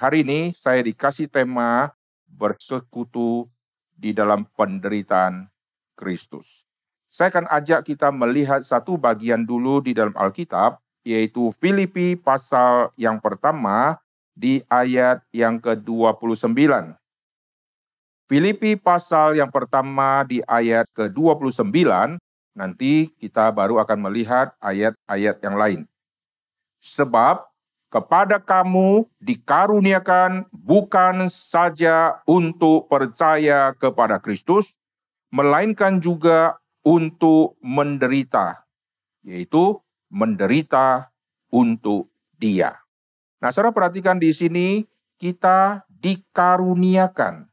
hari ini saya dikasih tema bersekutu di dalam penderitaan Kristus. Saya akan ajak kita melihat satu bagian dulu di dalam Alkitab, yaitu Filipi pasal yang pertama di ayat yang ke-29. Filipi pasal yang pertama di ayat ke-29, nanti kita baru akan melihat ayat-ayat yang lain. Sebab kepada kamu dikaruniakan bukan saja untuk percaya kepada Kristus, melainkan juga untuk menderita, yaitu menderita untuk Dia. Nah, saudara perhatikan di sini kita dikaruniakan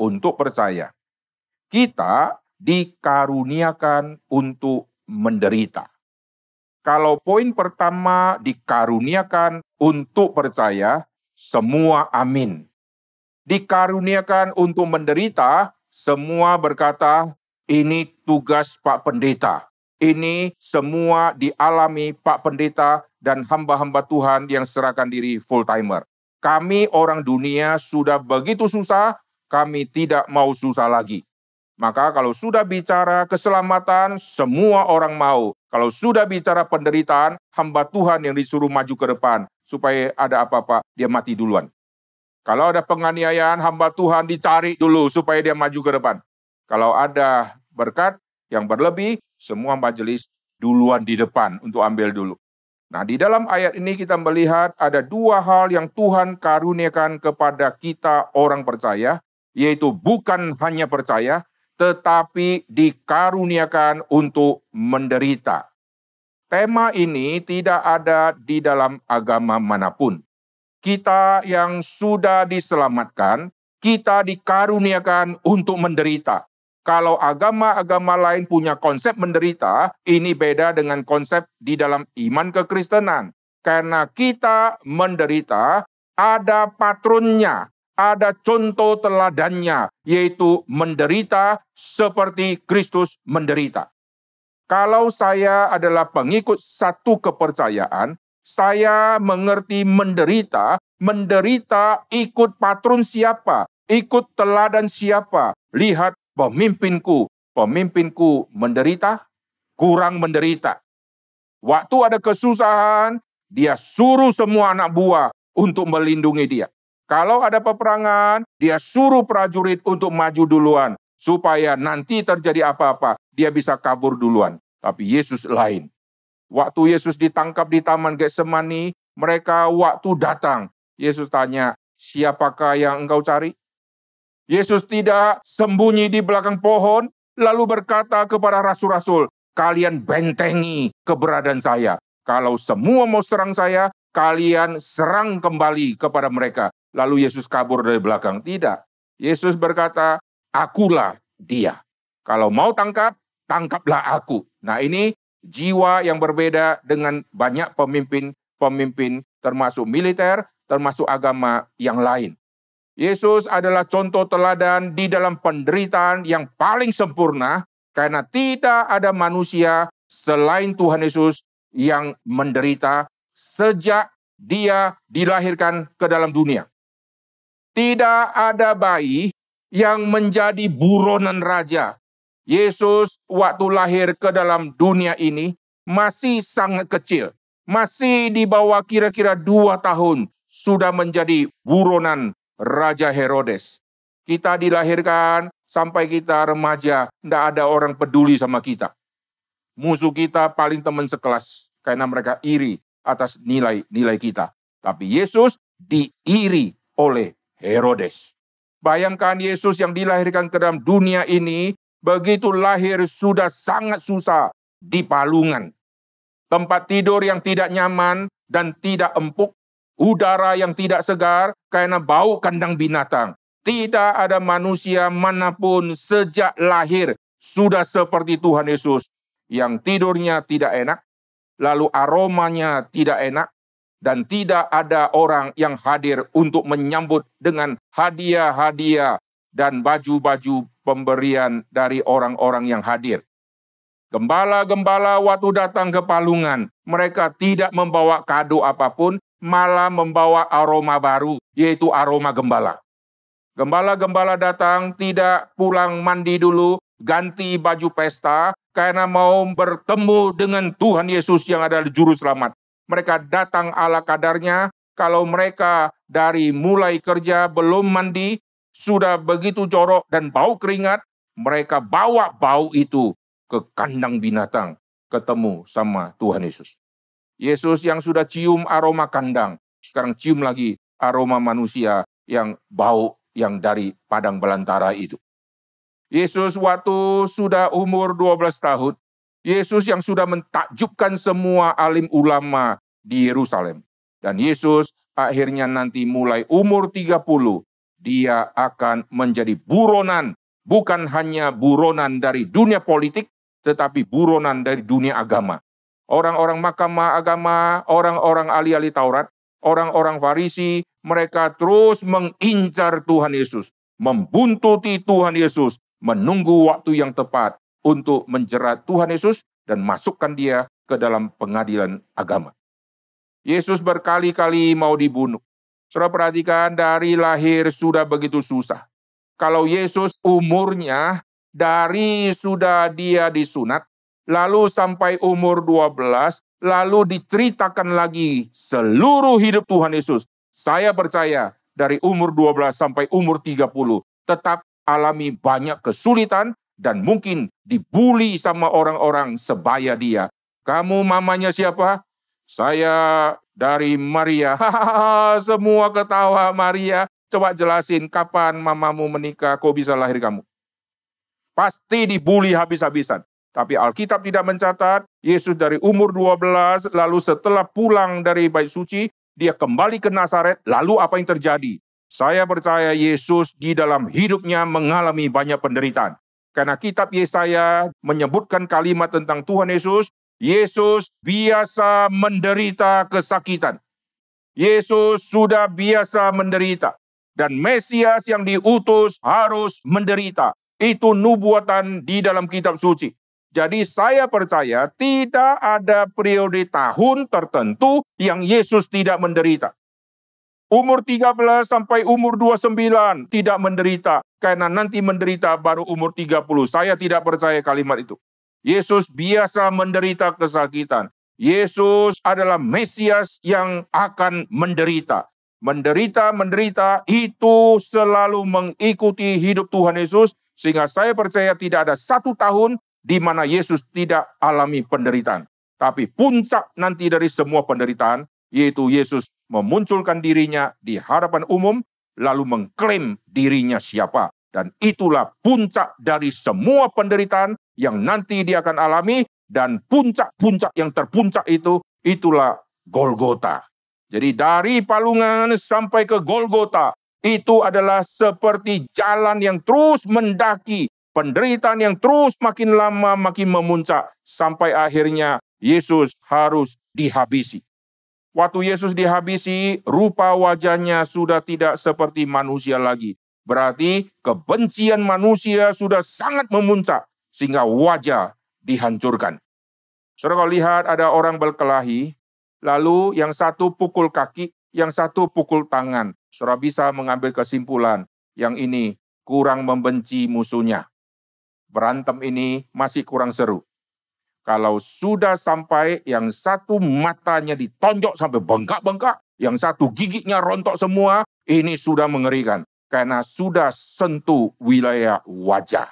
untuk percaya. Kita dikaruniakan untuk menderita. Kalau poin pertama dikaruniakan untuk percaya, semua amin. Dikaruniakan untuk menderita, semua berkata, ini tugas Pak Pendeta. Ini semua dialami Pak Pendeta dan hamba-hamba Tuhan yang serahkan diri full timer. Kami orang dunia sudah begitu susah, kami tidak mau susah lagi. Maka kalau sudah bicara keselamatan, semua orang mau. Kalau sudah bicara penderitaan, hamba Tuhan yang disuruh maju ke depan. Supaya ada apa-apa, dia mati duluan. Kalau ada penganiayaan, hamba Tuhan dicari dulu supaya dia maju ke depan. Kalau ada berkat yang berlebih, semua majelis duluan di depan untuk ambil dulu. Nah, di dalam ayat ini kita melihat ada dua hal yang Tuhan karuniakan kepada kita orang percaya, yaitu bukan hanya percaya, tetapi dikaruniakan untuk menderita. Tema ini tidak ada di dalam agama mana pun. Kita yang sudah diselamatkan, kita dikaruniakan untuk menderita. Kalau agama-agama lain punya konsep menderita, ini beda dengan konsep di dalam iman kekristenan. Karena kita menderita, ada patronnya, ada contoh teladannya, yaitu menderita seperti Kristus menderita. Kalau saya adalah pengikut satu kepercayaan, saya mengerti menderita, menderita ikut patron siapa, ikut teladan siapa. Lihat pemimpinku, pemimpinku menderita, kurang menderita. Waktu ada kesusahan, dia suruh semua anak buah untuk melindungi dia. Kalau ada peperangan, dia suruh prajurit untuk maju duluan. Supaya nanti terjadi apa-apa, dia bisa kabur duluan. Tapi Yesus lain. Waktu Yesus ditangkap di Taman Getsemani, mereka waktu datang. Yesus tanya, siapakah yang engkau cari? Yesus tidak sembunyi di belakang pohon, lalu berkata kepada rasul-rasul, kalian bentengi keberadaan saya. Kalau semua mau serang saya, kalian serang kembali kepada mereka lalu Yesus kabur dari belakang. Tidak. Yesus berkata, akulah dia. Kalau mau tangkap, tangkaplah aku. Nah ini jiwa yang berbeda dengan banyak pemimpin-pemimpin termasuk militer, termasuk agama yang lain. Yesus adalah contoh teladan di dalam penderitaan yang paling sempurna karena tidak ada manusia selain Tuhan Yesus yang menderita sejak dia dilahirkan ke dalam dunia. Tidak ada bayi yang menjadi buronan raja. Yesus waktu lahir ke dalam dunia ini masih sangat kecil. Masih di bawah kira-kira dua tahun sudah menjadi buronan Raja Herodes. Kita dilahirkan sampai kita remaja, tidak ada orang peduli sama kita. Musuh kita paling teman sekelas karena mereka iri atas nilai-nilai kita. Tapi Yesus diiri oleh Herodes. Bayangkan Yesus yang dilahirkan ke dalam dunia ini, begitu lahir sudah sangat susah di palungan. Tempat tidur yang tidak nyaman dan tidak empuk, udara yang tidak segar karena bau kandang binatang. Tidak ada manusia mana pun sejak lahir sudah seperti Tuhan Yesus yang tidurnya tidak enak, lalu aromanya tidak enak, dan tidak ada orang yang hadir untuk menyambut dengan hadiah-hadiah dan baju-baju pemberian dari orang-orang yang hadir. Gembala-gembala waktu datang ke palungan, mereka tidak membawa kado apa pun, malah membawa aroma baru, yaitu aroma gembala. Gembala-gembala datang tidak pulang mandi dulu, ganti baju pesta, karena mau bertemu dengan Tuhan Yesus yang adalah juru selamat. Mereka datang ala kadarnya, kalau mereka dari mulai kerja belum mandi, sudah begitu jorok dan bau keringat, mereka bawa bau itu ke kandang binatang, ketemu sama Tuhan Yesus. Yesus yang sudah cium aroma kandang, sekarang cium lagi aroma manusia yang bau yang dari padang belantara itu. Yesus waktu sudah umur 12 tahun, Yesus yang sudah mentakjubkan semua alim ulama di Yerusalem. Dan Yesus akhirnya nanti mulai umur 30, dia akan menjadi buronan, bukan hanya buronan dari dunia politik, tetapi buronan dari dunia agama. Orang-orang mahkamah agama, orang-orang ahli-ahli Taurat, orang-orang Farisi, mereka terus mengincar Tuhan Yesus, membuntuti Tuhan Yesus, menunggu waktu yang tepat untuk menjerat Tuhan Yesus dan masukkan dia ke dalam pengadilan agama. Yesus berkali-kali mau dibunuh. Saudara perhatikan dari lahir sudah begitu susah. Kalau Yesus umurnya dari sudah dia disunat, lalu sampai umur 12, lalu diceritakan lagi seluruh hidup Tuhan Yesus saya percaya dari umur 12 sampai umur 30 tetap alami banyak kesulitan dan mungkin dibully sama orang-orang sebaya dia. Kamu mamanya siapa? Saya dari Maria. Semua ketawa Maria. Coba jelasin kapan mamamu menikah, kok bisa lahir kamu? Pasti dibully habis-habisan. Tapi Alkitab tidak mencatat, Yesus dari umur 12, lalu setelah pulang dari bait suci, dia kembali ke Nazaret, lalu apa yang terjadi? Saya percaya Yesus di dalam hidupnya mengalami banyak penderitaan. Karena kitab Yesaya menyebutkan kalimat tentang Tuhan Yesus, Yesus biasa menderita kesakitan. Yesus sudah biasa menderita. Dan Mesias yang diutus harus menderita. Itu nubuatan di dalam kitab suci. Jadi saya percaya tidak ada periode tahun tertentu yang Yesus tidak menderita. Umur 13 sampai umur 29 tidak menderita. Karena nanti menderita baru umur 30. Saya tidak percaya kalimat itu. Yesus biasa menderita kesakitan. Yesus adalah Mesias yang akan menderita. Menderita, menderita itu selalu mengikuti hidup Tuhan Yesus. Sehingga saya percaya tidak ada satu tahun di mana Yesus tidak alami penderitaan. Tapi puncak nanti dari semua penderitaan, yaitu Yesus memunculkan dirinya di hadapan umum, lalu mengklaim dirinya siapa. Dan itulah puncak dari semua penderitaan yang nanti dia akan alami, dan puncak-puncak yang terpuncak itu, itulah Golgota. Jadi dari palungan sampai ke Golgota, itu adalah seperti jalan yang terus mendaki penderitaan yang terus makin lama makin memuncak sampai akhirnya Yesus harus dihabisi. Waktu Yesus dihabisi, rupa wajahnya sudah tidak seperti manusia lagi. Berarti kebencian manusia sudah sangat memuncak sehingga wajah dihancurkan. Saudara kalau lihat ada orang berkelahi, lalu yang satu pukul kaki, yang satu pukul tangan. Saudara bisa mengambil kesimpulan, yang ini kurang membenci musuhnya berantem ini masih kurang seru. Kalau sudah sampai yang satu matanya ditonjok sampai bengkak-bengkak, yang satu giginya rontok semua, ini sudah mengerikan. Karena sudah sentuh wilayah wajah.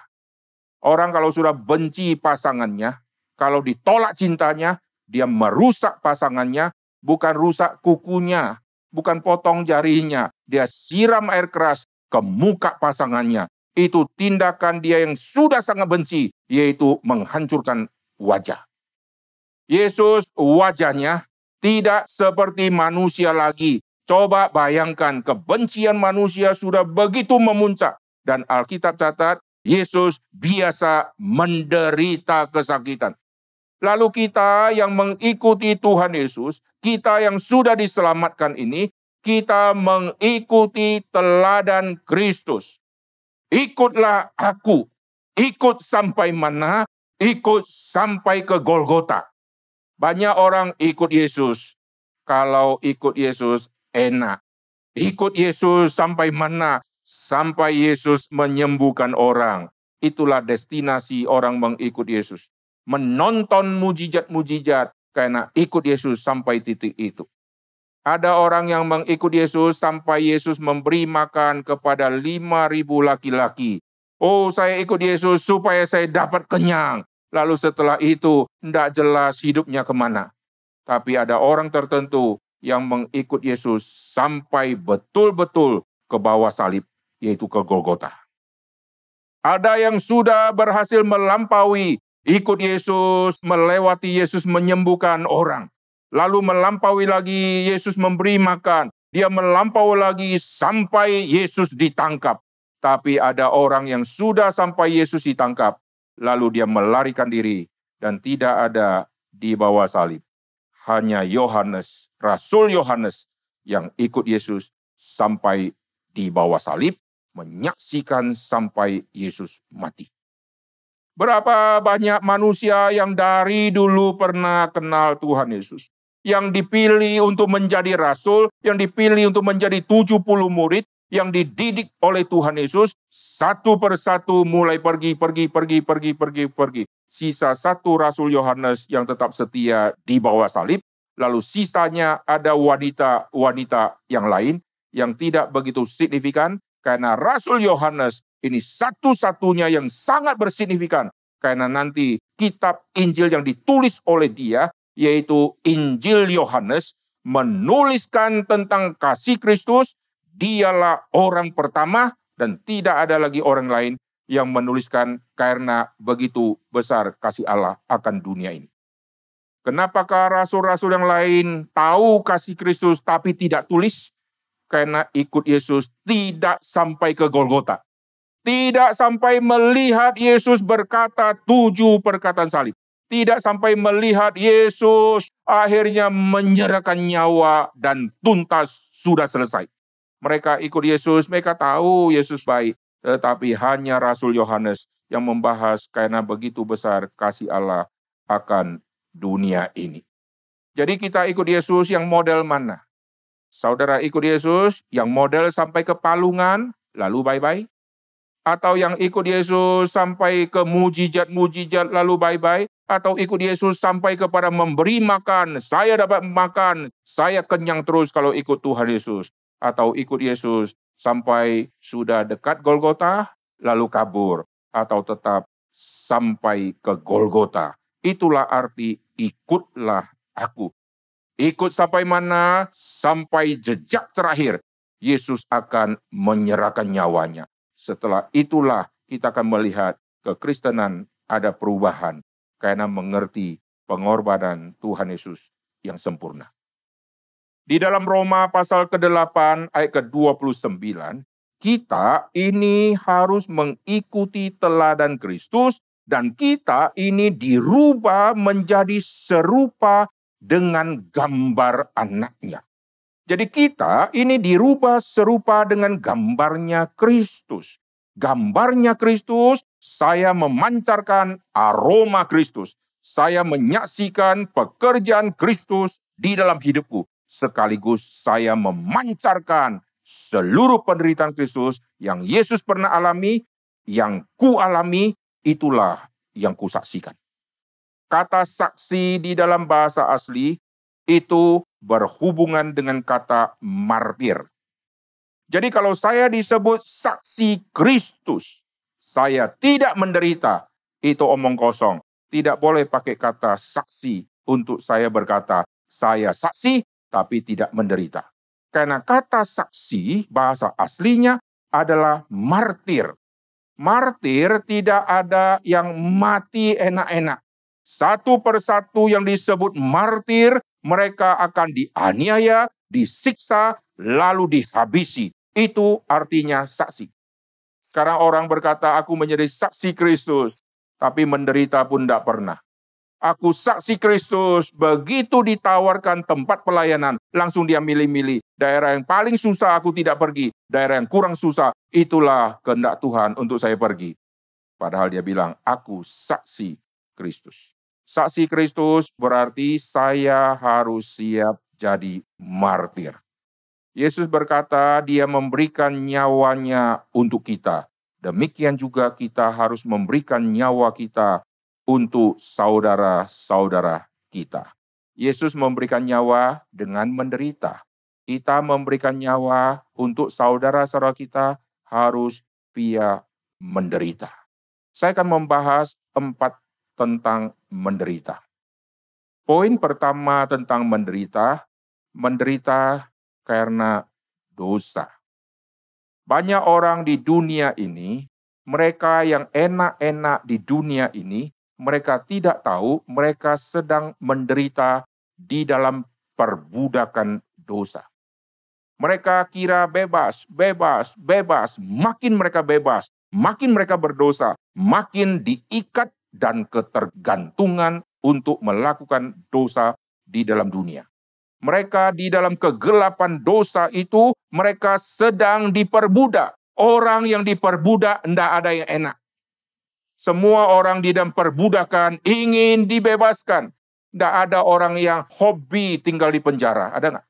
Orang kalau sudah benci pasangannya, kalau ditolak cintanya, dia merusak pasangannya, bukan rusak kukunya, bukan potong jarinya. Dia siram air keras ke muka pasangannya itu tindakan dia yang sudah sangat benci, yaitu menghancurkan wajah. Yesus wajahnya tidak seperti manusia lagi. Coba bayangkan kebencian manusia sudah begitu memuncak. Dan Alkitab catat, Yesus biasa menderita kesakitan. Lalu kita yang mengikuti Tuhan Yesus, kita yang sudah diselamatkan ini, kita mengikuti teladan Kristus. Ikutlah aku. Ikut sampai mana? Ikut sampai ke Golgota. Banyak orang ikut Yesus. kalau ikut Yesus enak. Ikut Yesus sampai mana? Sampai Yesus menyembuhkan orang. Itulah destinasi orang mengikut Yesus. Menonton mujizat-mujizat karena ikut Yesus sampai titik itu. Ada orang yang mengikut Yesus sampai Yesus memberi makan kepada lima ribu laki-laki. Oh, saya ikut Yesus supaya saya dapat kenyang. Lalu setelah itu, tidak jelas hidupnya ke mana. Tapi ada orang tertentu yang mengikut Yesus sampai betul-betul ke bawah salib, yaitu ke Golgota. Ada yang sudah berhasil melampaui ikut Yesus, melewati Yesus menyembuhkan orang. Lalu melampaui lagi Yesus memberi makan. Dia melampaui lagi sampai Yesus ditangkap. Tapi ada orang yang sudah sampai Yesus ditangkap. Lalu dia melarikan diri dan tidak ada di bawah salib. Hanya Yohanes, Rasul Yohanes yang ikut Yesus sampai di bawah salib, menyaksikan sampai Yesus mati. Berapa banyak manusia yang dari dulu pernah kenal Tuhan Yesus yang dipilih untuk menjadi rasul, yang dipilih untuk menjadi 70 murid, yang dididik oleh Tuhan Yesus, satu persatu mulai pergi, pergi, pergi, pergi, pergi, pergi. Sisa satu Rasul Yohanes yang tetap setia di bawah salib, lalu sisanya ada wanita-wanita yang lain yang tidak begitu signifikan, karena Rasul Yohanes ini satu-satunya yang sangat bersignifikan, karena nanti kitab Injil yang ditulis oleh dia yaitu Injil Yohanes, menuliskan tentang kasih Kristus, dialah orang pertama dan tidak ada lagi orang lain yang menuliskan karena begitu besar kasih Allah akan dunia ini. Kenapakah rasul-rasul yang lain tahu kasih Kristus tapi tidak tulis? Karena ikut Yesus tidak sampai ke Golgota. Tidak sampai melihat Yesus berkata tujuh perkataan salib tidak sampai melihat Yesus akhirnya menyerahkan nyawa dan tuntas sudah selesai. Mereka ikut Yesus, mereka tahu Yesus baik, tetapi hanya Rasul Yohanes yang membahas karena begitu besar kasih Allah akan dunia ini. Jadi kita ikut Yesus yang model mana? Saudara ikut Yesus yang model sampai ke palungan, lalu bye-bye? Atau yang ikut Yesus sampai ke mujizat-mujizat lalu bye-bye? atau ikut Yesus sampai kepada memberi makan, saya dapat makan, saya kenyang terus kalau ikut Tuhan Yesus. Atau ikut Yesus sampai sudah dekat Golgota, lalu kabur. Atau tetap sampai ke Golgota. Itulah arti ikutlah aku. Ikut sampai mana? Sampai jejak terakhir. Yesus akan menyerahkan nyawanya. Setelah itulah kita akan melihat kekristenan ada perubahan karena mengerti pengorbanan Tuhan Yesus yang sempurna. Di dalam Roma pasal ke-8 ayat ke-29, kita ini harus mengikuti teladan Kristus dan kita ini dirubah menjadi serupa dengan gambar anaknya. Jadi kita ini dirubah serupa dengan gambarnya Kristus. Gambarnya Kristus saya memancarkan aroma Kristus. Saya menyaksikan pekerjaan Kristus di dalam hidupku. Sekaligus saya memancarkan seluruh penderitaan Kristus yang Yesus pernah alami, yang ku alami, itulah yang kusaksikan. Kata saksi di dalam bahasa asli itu berhubungan dengan kata martir. Jadi kalau saya disebut saksi Kristus, saya tidak menderita, itu omong kosong. Tidak boleh pakai kata saksi untuk saya berkata, saya saksi tapi tidak menderita. Karena kata saksi, bahasa aslinya adalah martir. Martir tidak ada yang mati enak-enak. Satu persatu yang disebut martir, mereka akan dianiaya, disiksa, lalu dihabisi. Itu artinya saksi. Sekarang orang berkata, aku menjadi saksi Kristus, tapi menderita pun tidak pernah. Aku saksi Kristus, begitu ditawarkan tempat pelayanan, langsung dia milih-milih. Daerah yang paling susah aku tidak pergi, daerah yang kurang susah, itulah kehendak Tuhan untuk saya pergi. Padahal dia bilang, aku saksi Kristus. Saksi Kristus berarti saya harus siap jadi martir. Yesus berkata, Dia memberikan nyawanya untuk kita. Demikian juga kita harus memberikan nyawa kita untuk saudara-saudara kita. Yesus memberikan nyawa dengan menderita. Kita memberikan nyawa untuk saudara-saudara kita harus via menderita. Saya akan membahas empat tentang menderita. Poin pertama tentang menderita, menderita karena dosa. Banyak orang di dunia ini, mereka yang enak-enak di dunia ini, mereka tidak tahu mereka sedang menderita di dalam perbudakan dosa. Mereka kira bebas, bebas, bebas. Makin mereka bebas, makin mereka berdosa, makin diikat dan ketergantungan untuk melakukan dosa di dalam dunia. Mereka di dalam kegelapan dosa itu, mereka sedang diperbudak. Orang yang diperbudak, tidak ada yang enak. Semua orang di dalam perbudakan ingin dibebaskan. Tidak ada orang yang hobi tinggal di penjara. Ada nggak?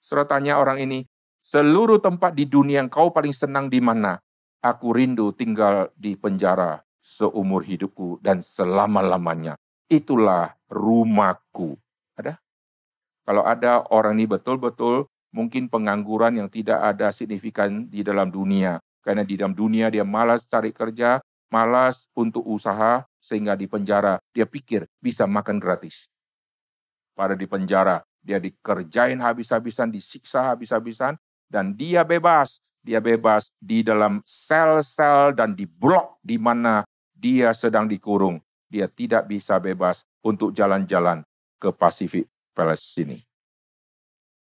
Serah tanya orang ini, seluruh tempat di dunia yang kau paling senang di mana? Aku rindu tinggal di penjara seumur hidupku dan selama-lamanya. Itulah rumahku. Ada? Kalau ada orang ini betul-betul mungkin pengangguran yang tidak ada signifikan di dalam dunia. Karena di dalam dunia dia malas cari kerja, malas untuk usaha sehingga di penjara dia pikir bisa makan gratis. Pada di penjara dia dikerjain habis-habisan, disiksa habis-habisan dan dia bebas. Dia bebas di dalam sel-sel dan di blok di mana dia sedang dikurung. Dia tidak bisa bebas untuk jalan-jalan ke Pasifik Palestina.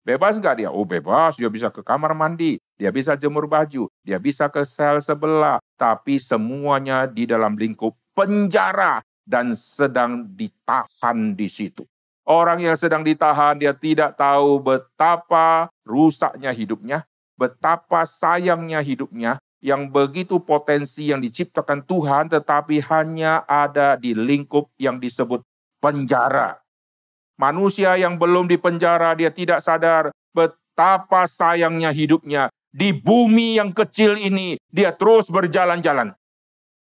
Bebas nggak dia? Oh bebas, dia bisa ke kamar mandi, dia bisa jemur baju, dia bisa ke sel sebelah, tapi semuanya di dalam lingkup penjara dan sedang ditahan di situ. Orang yang sedang ditahan, dia tidak tahu betapa rusaknya hidupnya, betapa sayangnya hidupnya, yang begitu potensi yang diciptakan Tuhan, tetapi hanya ada di lingkup yang disebut penjara. Manusia yang belum di penjara, dia tidak sadar betapa sayangnya hidupnya. Di bumi yang kecil ini, dia terus berjalan-jalan.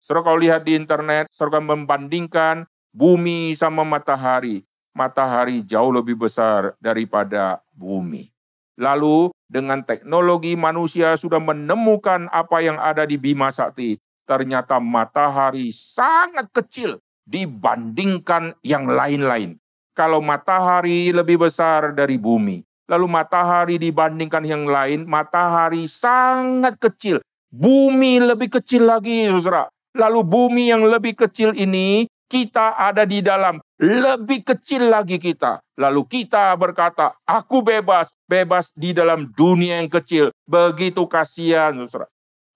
Saudara kalau lihat di internet, saudara membandingkan bumi sama matahari. Matahari jauh lebih besar daripada bumi. Lalu dengan teknologi manusia sudah menemukan apa yang ada di Bima Sakti. Ternyata matahari sangat kecil dibandingkan yang lain-lain kalau matahari lebih besar dari bumi. Lalu matahari dibandingkan yang lain, matahari sangat kecil. Bumi lebih kecil lagi, saudara. Lalu bumi yang lebih kecil ini, kita ada di dalam. Lebih kecil lagi kita. Lalu kita berkata, aku bebas. Bebas di dalam dunia yang kecil. Begitu kasihan, saudara.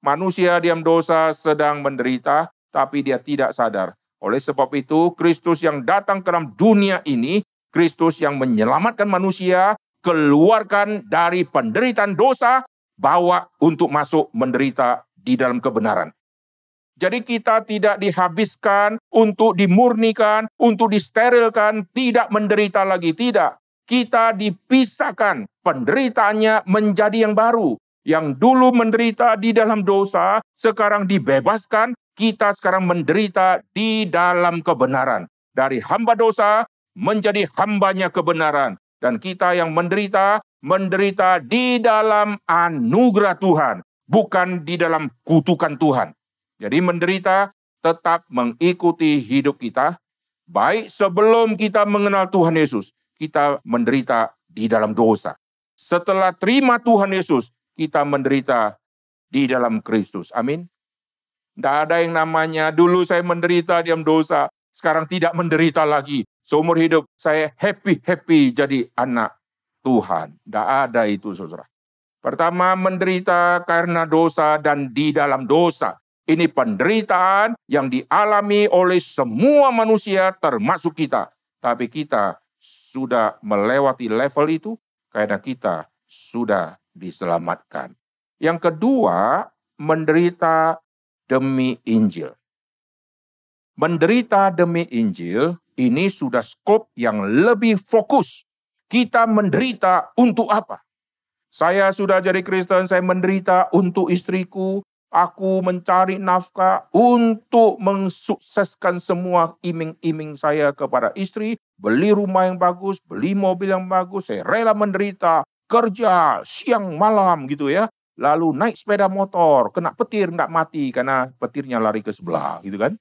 Manusia diam dosa sedang menderita, tapi dia tidak sadar oleh sebab itu, Kristus yang datang ke dalam dunia ini, Kristus yang menyelamatkan manusia, keluarkan dari penderitaan dosa, bawa untuk masuk menderita di dalam kebenaran. Jadi kita tidak dihabiskan untuk dimurnikan, untuk disterilkan, tidak menderita lagi, tidak. Kita dipisahkan, penderitaannya menjadi yang baru. Yang dulu menderita di dalam dosa, sekarang dibebaskan, kita sekarang menderita di dalam kebenaran. Dari hamba dosa menjadi hambanya kebenaran. Dan kita yang menderita, menderita di dalam anugerah Tuhan. Bukan di dalam kutukan Tuhan. Jadi menderita tetap mengikuti hidup kita. Baik sebelum kita mengenal Tuhan Yesus, kita menderita di dalam dosa. Setelah terima Tuhan Yesus, kita menderita di dalam Kristus. Amin. Tidak ada yang namanya dulu saya menderita diam dosa, sekarang tidak menderita lagi. Seumur hidup saya happy-happy jadi anak Tuhan. Tidak ada itu saudara. Pertama menderita karena dosa dan di dalam dosa. Ini penderitaan yang dialami oleh semua manusia termasuk kita. Tapi kita sudah melewati level itu karena kita sudah diselamatkan. Yang kedua, menderita demi Injil. Menderita demi Injil ini sudah skop yang lebih fokus. kita menderita untuk apa? Saya sudah jadi Kristen, saya menderita untuk istriku, aku mencari nafkah untuk mensukseskan semua iming-iming saya kepada istri, beli rumah yang bagus, beli mobil yang bagus, saya rela menderita, kerja siang malam gitu ya. Lalu naik sepeda motor, kena petir, tidak mati karena petirnya lari ke sebelah gitu kan.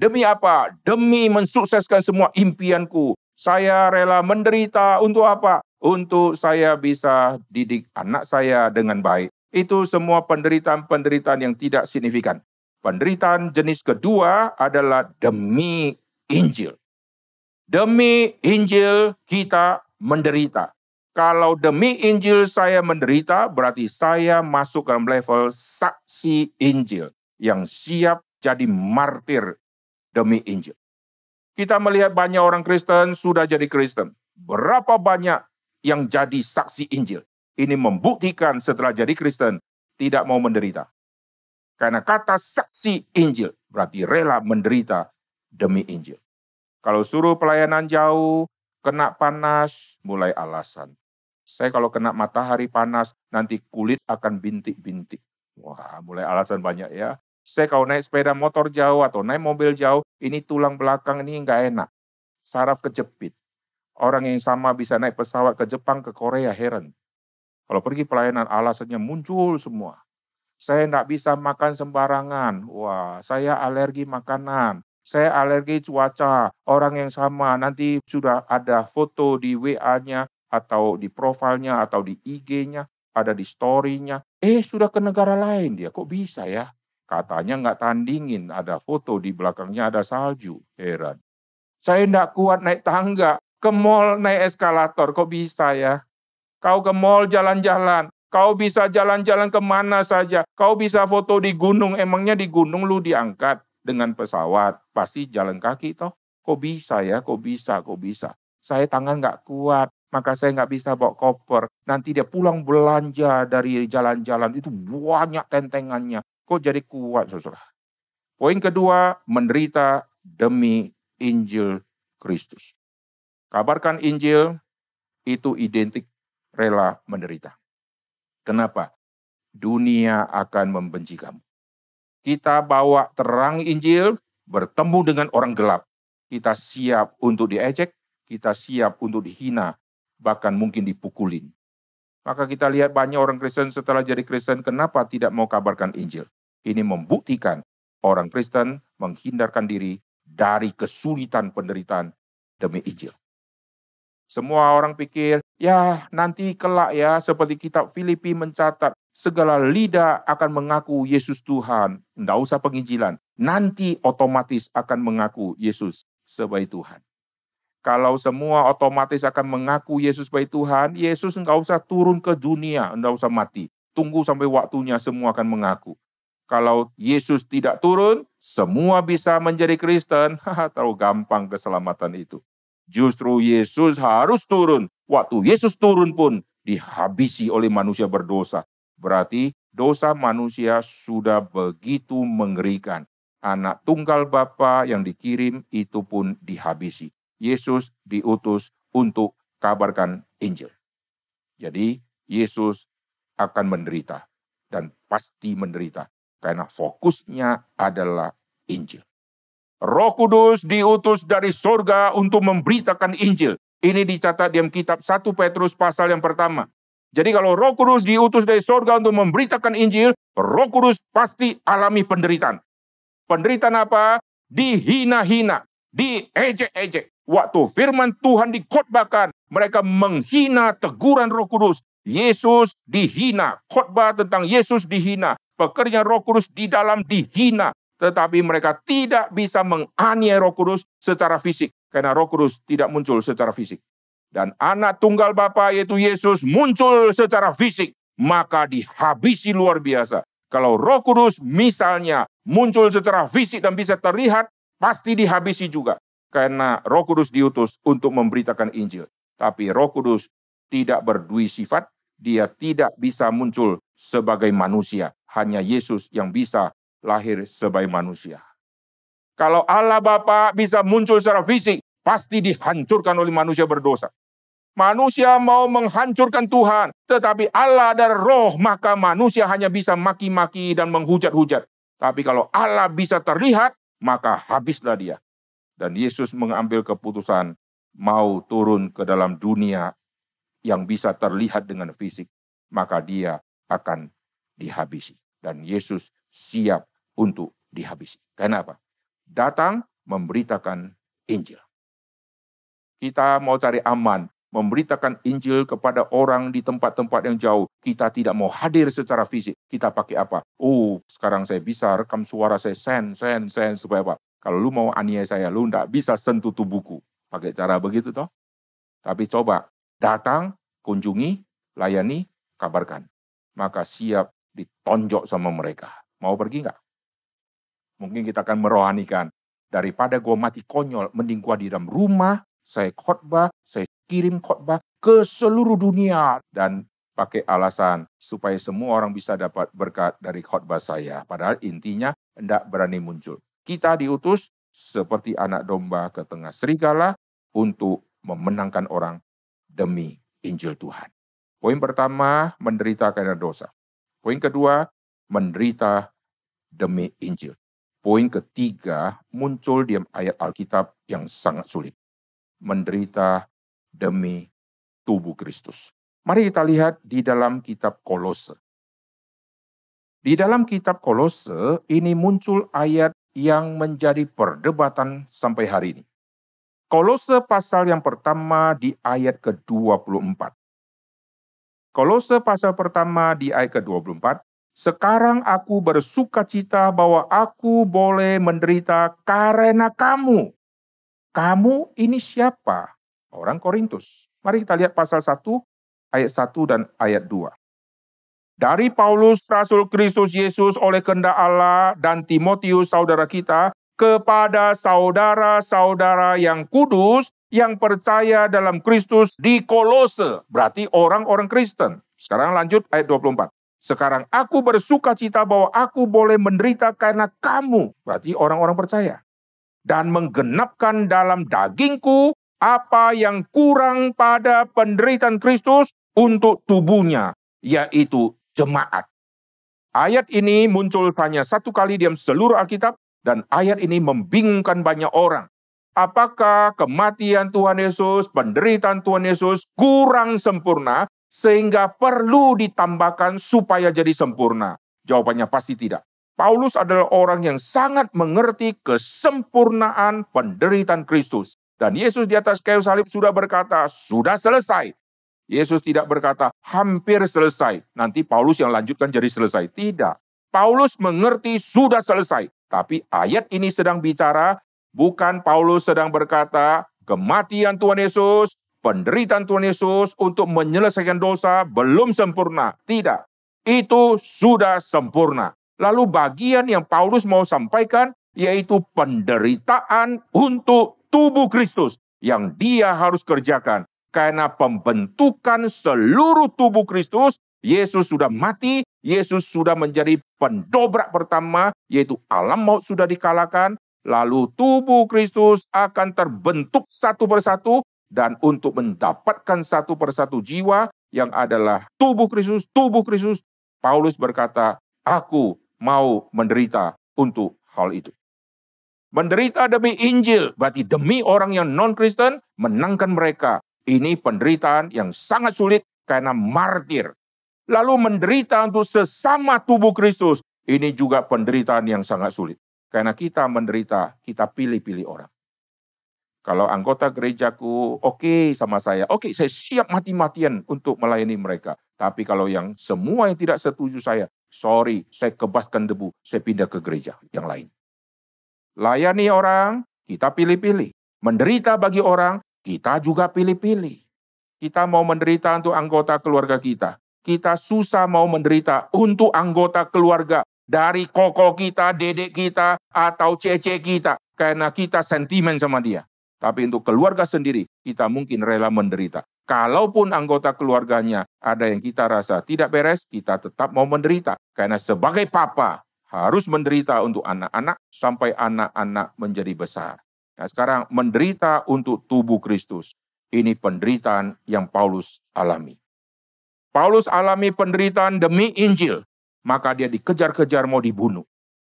Demi apa? Demi mensukseskan semua impianku. Saya rela menderita untuk apa? Untuk saya bisa didik anak saya dengan baik. Itu semua penderitaan-penderitaan yang tidak signifikan. Penderitaan jenis kedua adalah demi Injil. Demi Injil kita menderita. Kalau demi Injil saya menderita, berarti saya masuk dalam level saksi Injil yang siap jadi martir demi Injil. Kita melihat banyak orang Kristen sudah jadi Kristen. Berapa banyak yang jadi saksi Injil? Ini membuktikan setelah jadi Kristen tidak mau menderita. Karena kata saksi Injil berarti rela menderita demi Injil. Kalau suruh pelayanan jauh, kena panas, mulai alasan. Saya kalau kena matahari panas, nanti kulit akan bintik-bintik. Wah, mulai alasan banyak ya. Saya kalau naik sepeda motor jauh atau naik mobil jauh, ini tulang belakang ini nggak enak. Saraf kejepit. Orang yang sama bisa naik pesawat ke Jepang, ke Korea, heran. Kalau pergi pelayanan, alasannya muncul semua. Saya nggak bisa makan sembarangan. Wah, saya alergi makanan. Saya alergi cuaca. Orang yang sama nanti sudah ada foto di WA-nya atau di profilnya atau di IG-nya, ada di story-nya. Eh, sudah ke negara lain dia. Kok bisa ya? Katanya nggak tandingin, ada foto di belakangnya ada salju. Heran. Saya nggak kuat naik tangga, ke mall naik eskalator, kok bisa ya? Kau ke mall jalan-jalan, kau bisa jalan-jalan ke mana saja, kau bisa foto di gunung, emangnya di gunung lu diangkat dengan pesawat, pasti jalan kaki toh. Kok bisa ya, kok bisa, kok bisa. Saya tangan nggak kuat, maka saya nggak bisa bawa koper. Nanti dia pulang belanja dari jalan-jalan, itu banyak tentengannya. Kok jadi kuat, saudara? Poin kedua, menderita demi Injil Kristus. Kabarkan Injil itu identik rela menderita. Kenapa? Dunia akan membenci kamu. Kita bawa terang Injil, bertemu dengan orang gelap. Kita siap untuk diejek, kita siap untuk dihina, bahkan mungkin dipukulin. Maka kita lihat banyak orang Kristen setelah jadi Kristen, kenapa tidak mau kabarkan Injil? Ini membuktikan orang Kristen menghindarkan diri dari kesulitan penderitaan demi Injil. Semua orang pikir, ya nanti kelak ya, seperti kitab Filipi mencatat, segala lidah akan mengaku Yesus Tuhan. Tidak usah penginjilan. Nanti otomatis akan mengaku Yesus sebagai Tuhan. Kalau semua otomatis akan mengaku Yesus sebagai Tuhan, Yesus nggak usah turun ke dunia, nggak usah mati. Tunggu sampai waktunya semua akan mengaku. Kalau Yesus tidak turun, semua bisa menjadi Kristen. Terlalu gampang keselamatan itu. Justru Yesus harus turun. Waktu Yesus turun pun dihabisi oleh manusia berdosa. Berarti dosa manusia sudah begitu mengerikan. Anak tunggal Bapa yang dikirim itu pun dihabisi. Yesus diutus untuk kabarkan Injil. Jadi Yesus akan menderita dan pasti menderita karena fokusnya adalah Injil. Roh Kudus diutus dari surga untuk memberitakan Injil. Ini dicatat dalam kitab 1 Petrus pasal yang pertama. Jadi kalau Roh Kudus diutus dari surga untuk memberitakan Injil, Roh Kudus pasti alami penderitaan. Penderitaan apa? Dihina-hina, diejek-ejek. Waktu firman Tuhan dikhotbahkan, mereka menghina teguran Roh Kudus. Yesus dihina, khotbah tentang Yesus dihina pekerjaan Roh Kudus di dalam dihina, tetapi mereka tidak bisa menganiaya Roh Kudus secara fisik karena Roh Kudus tidak muncul secara fisik. Dan anak tunggal Bapa yaitu Yesus muncul secara fisik, maka dihabisi luar biasa. Kalau Roh Kudus misalnya muncul secara fisik dan bisa terlihat, pasti dihabisi juga. Karena Roh Kudus diutus untuk memberitakan Injil. Tapi Roh Kudus tidak berdui sifat, dia tidak bisa muncul sebagai manusia. Hanya Yesus yang bisa lahir sebagai manusia. Kalau Allah Bapa bisa muncul secara fisik, pasti dihancurkan oleh manusia berdosa. Manusia mau menghancurkan Tuhan, tetapi Allah adalah roh, maka manusia hanya bisa maki-maki dan menghujat-hujat. Tapi kalau Allah bisa terlihat, maka habislah dia. Dan Yesus mengambil keputusan mau turun ke dalam dunia yang bisa terlihat dengan fisik, maka dia akan dihabisi. Dan Yesus siap untuk dihabisi. Kenapa? Datang memberitakan Injil. Kita mau cari aman, memberitakan Injil kepada orang di tempat-tempat yang jauh. Kita tidak mau hadir secara fisik. Kita pakai apa? Oh, sekarang saya bisa rekam suara saya sen, sen, sen, supaya apa? Kalau lu mau aniaya saya, lu tidak bisa sentuh tubuhku. Pakai cara begitu toh. Tapi coba datang, kunjungi, layani, kabarkan. Maka siap ditonjok sama mereka. Mau pergi nggak? Mungkin kita akan merohanikan. Daripada gua mati konyol, mending gua di dalam rumah, saya khotbah, saya kirim khotbah ke seluruh dunia dan pakai alasan supaya semua orang bisa dapat berkat dari khotbah saya. Padahal intinya tidak berani muncul. Kita diutus seperti anak domba ke tengah serigala untuk memenangkan orang demi Injil Tuhan. Poin pertama, menderita karena dosa. Poin kedua, menderita demi Injil. Poin ketiga, muncul di ayat Alkitab yang sangat sulit. Menderita demi tubuh Kristus. Mari kita lihat di dalam kitab Kolose. Di dalam kitab Kolose ini muncul ayat yang menjadi perdebatan sampai hari ini. Kolose pasal yang pertama di ayat ke-24. Kolose pasal pertama di ayat ke-24, sekarang aku bersuka cita bahwa aku boleh menderita karena kamu. Kamu ini siapa? orang Korintus. Mari kita lihat pasal 1 ayat 1 dan ayat 2. Dari Paulus Rasul Kristus Yesus oleh kehendak Allah dan Timotius saudara kita kepada saudara-saudara yang kudus yang percaya dalam Kristus di Kolose, berarti orang-orang Kristen. Sekarang lanjut ayat 24. Sekarang aku bersuka cita bahwa aku boleh menderita karena kamu, berarti orang-orang percaya. Dan menggenapkan dalam dagingku apa yang kurang pada penderitaan Kristus untuk tubuhnya, yaitu jemaat. Ayat ini muncul hanya satu kali diam seluruh Alkitab, dan ayat ini membingungkan banyak orang. Apakah kematian Tuhan Yesus, penderitaan Tuhan Yesus kurang sempurna sehingga perlu ditambahkan supaya jadi sempurna? Jawabannya pasti tidak. Paulus adalah orang yang sangat mengerti kesempurnaan penderitaan Kristus. Dan Yesus di atas kayu salib sudah berkata, sudah selesai. Yesus tidak berkata, hampir selesai. Nanti Paulus yang lanjutkan jadi selesai. Tidak. Paulus mengerti sudah selesai. Tapi ayat ini sedang bicara, bukan Paulus sedang berkata, kematian Tuhan Yesus, penderitaan Tuhan Yesus untuk menyelesaikan dosa belum sempurna. Tidak. Itu sudah sempurna. Lalu bagian yang Paulus mau sampaikan yaitu penderitaan untuk tubuh Kristus yang dia harus kerjakan. Karena pembentukan seluruh tubuh Kristus, Yesus sudah mati, Yesus sudah menjadi pendobrak pertama, yaitu alam maut sudah dikalahkan, lalu tubuh Kristus akan terbentuk satu persatu, dan untuk mendapatkan satu persatu jiwa yang adalah tubuh Kristus, tubuh Kristus, Paulus berkata, aku mau menderita untuk hal itu. Menderita demi Injil, berarti demi orang yang non-Kristen, menangkan mereka. Ini penderitaan yang sangat sulit karena martir. Lalu menderita untuk sesama tubuh Kristus. Ini juga penderitaan yang sangat sulit. Karena kita menderita, kita pilih-pilih orang. Kalau anggota gerejaku oke okay sama saya, oke okay, saya siap mati-matian untuk melayani mereka. Tapi kalau yang semua yang tidak setuju saya, sorry, saya kebaskan debu, saya pindah ke gereja yang lain. Layani orang, kita pilih-pilih. Menderita bagi orang, kita juga pilih-pilih. Kita mau menderita untuk anggota keluarga kita. Kita susah mau menderita untuk anggota keluarga dari koko kita, dedek kita, atau cece kita. Karena kita sentimen sama dia. Tapi untuk keluarga sendiri, kita mungkin rela menderita. Kalaupun anggota keluarganya ada yang kita rasa tidak beres, kita tetap mau menderita. Karena sebagai papa, harus menderita untuk anak-anak sampai anak-anak menjadi besar. Nah, sekarang menderita untuk tubuh Kristus. Ini penderitaan yang Paulus alami. Paulus alami penderitaan demi Injil, maka dia dikejar-kejar mau dibunuh.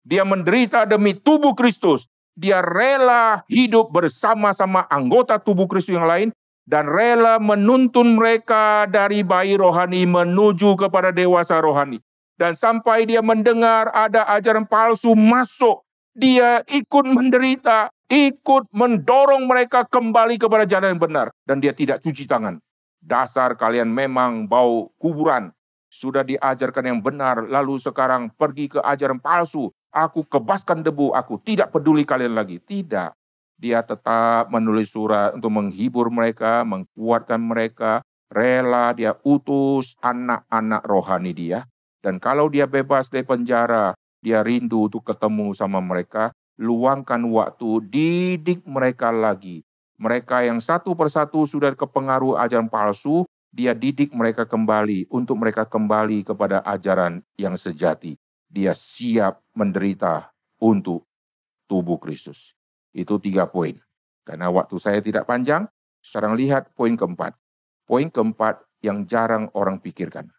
Dia menderita demi tubuh Kristus. Dia rela hidup bersama-sama anggota tubuh Kristus yang lain dan rela menuntun mereka dari bayi rohani menuju kepada dewasa rohani. Dan sampai dia mendengar ada ajaran palsu masuk, dia ikut menderita, ikut mendorong mereka kembali kepada jalan yang benar. Dan dia tidak cuci tangan. Dasar kalian memang bau kuburan. Sudah diajarkan yang benar, lalu sekarang pergi ke ajaran palsu. Aku kebaskan debu, aku tidak peduli kalian lagi. Tidak. Dia tetap menulis surat untuk menghibur mereka, menguatkan mereka. Rela dia utus anak-anak rohani dia dan kalau dia bebas dari penjara, dia rindu untuk ketemu sama mereka, luangkan waktu, didik mereka lagi. Mereka yang satu persatu sudah kepengaruh ajaran palsu, dia didik mereka kembali untuk mereka kembali kepada ajaran yang sejati. Dia siap menderita untuk tubuh Kristus. Itu tiga poin. Karena waktu saya tidak panjang, sekarang lihat poin keempat. Poin keempat yang jarang orang pikirkan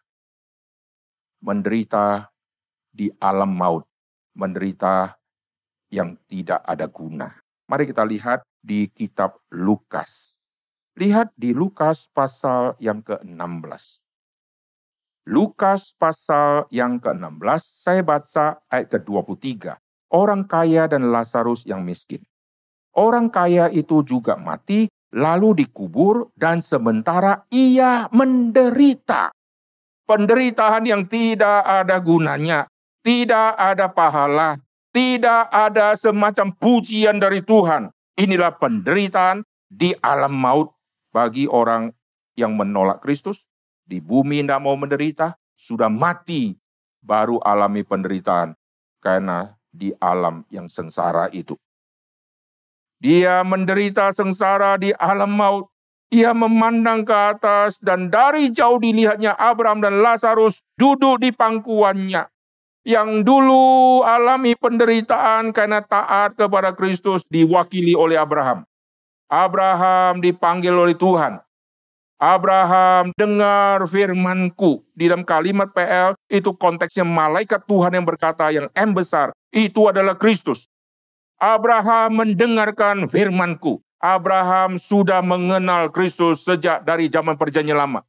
menderita di alam maut, menderita yang tidak ada guna. Mari kita lihat di kitab Lukas. Lihat di Lukas pasal yang ke-16. Lukas pasal yang ke-16, saya baca ayat ke-23. Orang kaya dan Lazarus yang miskin. Orang kaya itu juga mati, lalu dikubur, dan sementara ia menderita penderitaan yang tidak ada gunanya, tidak ada pahala, tidak ada semacam pujian dari Tuhan. Inilah penderitaan di alam maut bagi orang yang menolak Kristus. Di bumi tidak mau menderita, sudah mati baru alami penderitaan karena di alam yang sengsara itu. Dia menderita sengsara di alam maut ia memandang ke atas dan dari jauh dilihatnya Abraham dan Lazarus duduk di pangkuannya. Yang dulu alami penderitaan karena taat kepada Kristus diwakili oleh Abraham. Abraham dipanggil oleh Tuhan. Abraham dengar firmanku. Di dalam kalimat PL itu konteksnya malaikat Tuhan yang berkata yang M besar. Itu adalah Kristus. Abraham mendengarkan firmanku. Abraham sudah mengenal Kristus sejak dari zaman perjanjian lama.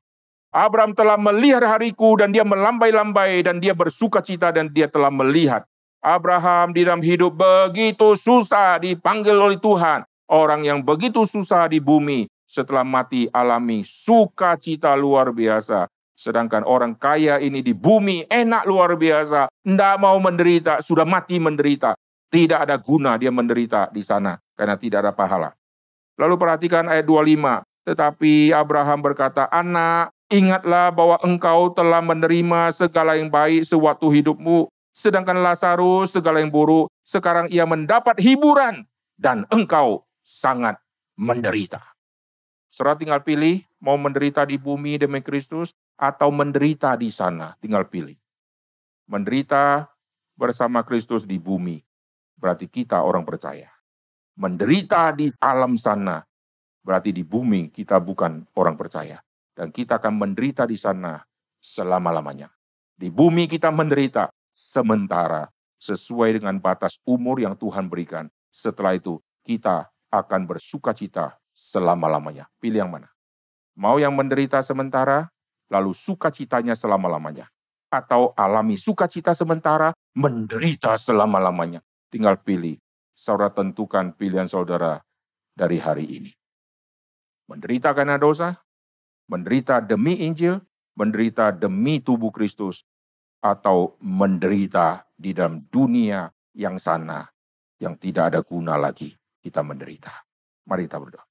Abraham telah melihat hariku dan dia melambai-lambai dan dia bersuka cita dan dia telah melihat. Abraham di dalam hidup begitu susah dipanggil oleh Tuhan. Orang yang begitu susah di bumi setelah mati alami sukacita luar biasa. Sedangkan orang kaya ini di bumi enak luar biasa. Tidak mau menderita, sudah mati menderita. Tidak ada guna dia menderita di sana karena tidak ada pahala. Lalu perhatikan ayat 25. Tetapi Abraham berkata, Anak, ingatlah bahwa engkau telah menerima segala yang baik sewaktu hidupmu, sedangkan Lazarus segala yang buruk, sekarang ia mendapat hiburan, dan engkau sangat menderita. Serah tinggal pilih, mau menderita di bumi demi Kristus, atau menderita di sana, tinggal pilih. Menderita bersama Kristus di bumi, berarti kita orang percaya menderita di alam sana, berarti di bumi kita bukan orang percaya. Dan kita akan menderita di sana selama-lamanya. Di bumi kita menderita sementara sesuai dengan batas umur yang Tuhan berikan. Setelah itu kita akan bersuka cita selama-lamanya. Pilih yang mana? Mau yang menderita sementara, lalu sukacitanya selama-lamanya. Atau alami sukacita sementara, menderita selama-lamanya. Tinggal pilih saudara tentukan pilihan saudara dari hari ini. Menderita karena dosa, menderita demi Injil, menderita demi tubuh Kristus, atau menderita di dalam dunia yang sana, yang tidak ada guna lagi kita menderita. Mari kita berdoa.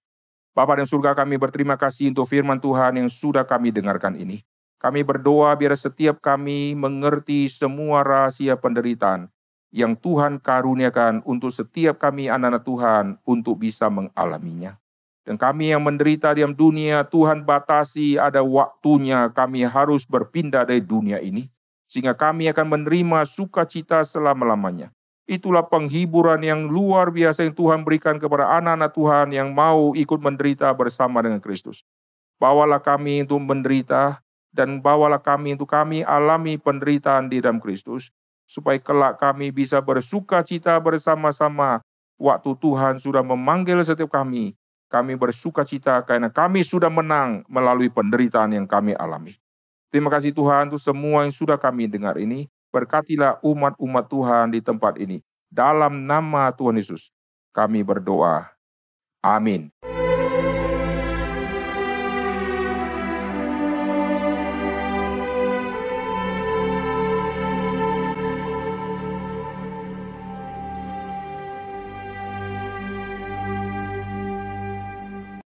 Bapa dan surga kami berterima kasih untuk firman Tuhan yang sudah kami dengarkan ini. Kami berdoa biar setiap kami mengerti semua rahasia penderitaan, yang Tuhan karuniakan untuk setiap kami anak-anak Tuhan untuk bisa mengalaminya. Dan kami yang menderita diam dunia, Tuhan batasi ada waktunya kami harus berpindah dari dunia ini. Sehingga kami akan menerima sukacita selama-lamanya. Itulah penghiburan yang luar biasa yang Tuhan berikan kepada anak-anak Tuhan yang mau ikut menderita bersama dengan Kristus. Bawalah kami untuk menderita dan bawalah kami untuk kami alami penderitaan di dalam Kristus supaya kelak kami bisa bersuka cita bersama-sama waktu Tuhan sudah memanggil setiap kami. Kami bersuka cita karena kami sudah menang melalui penderitaan yang kami alami. Terima kasih Tuhan untuk semua yang sudah kami dengar ini. Berkatilah umat-umat Tuhan di tempat ini. Dalam nama Tuhan Yesus, kami berdoa. Amin.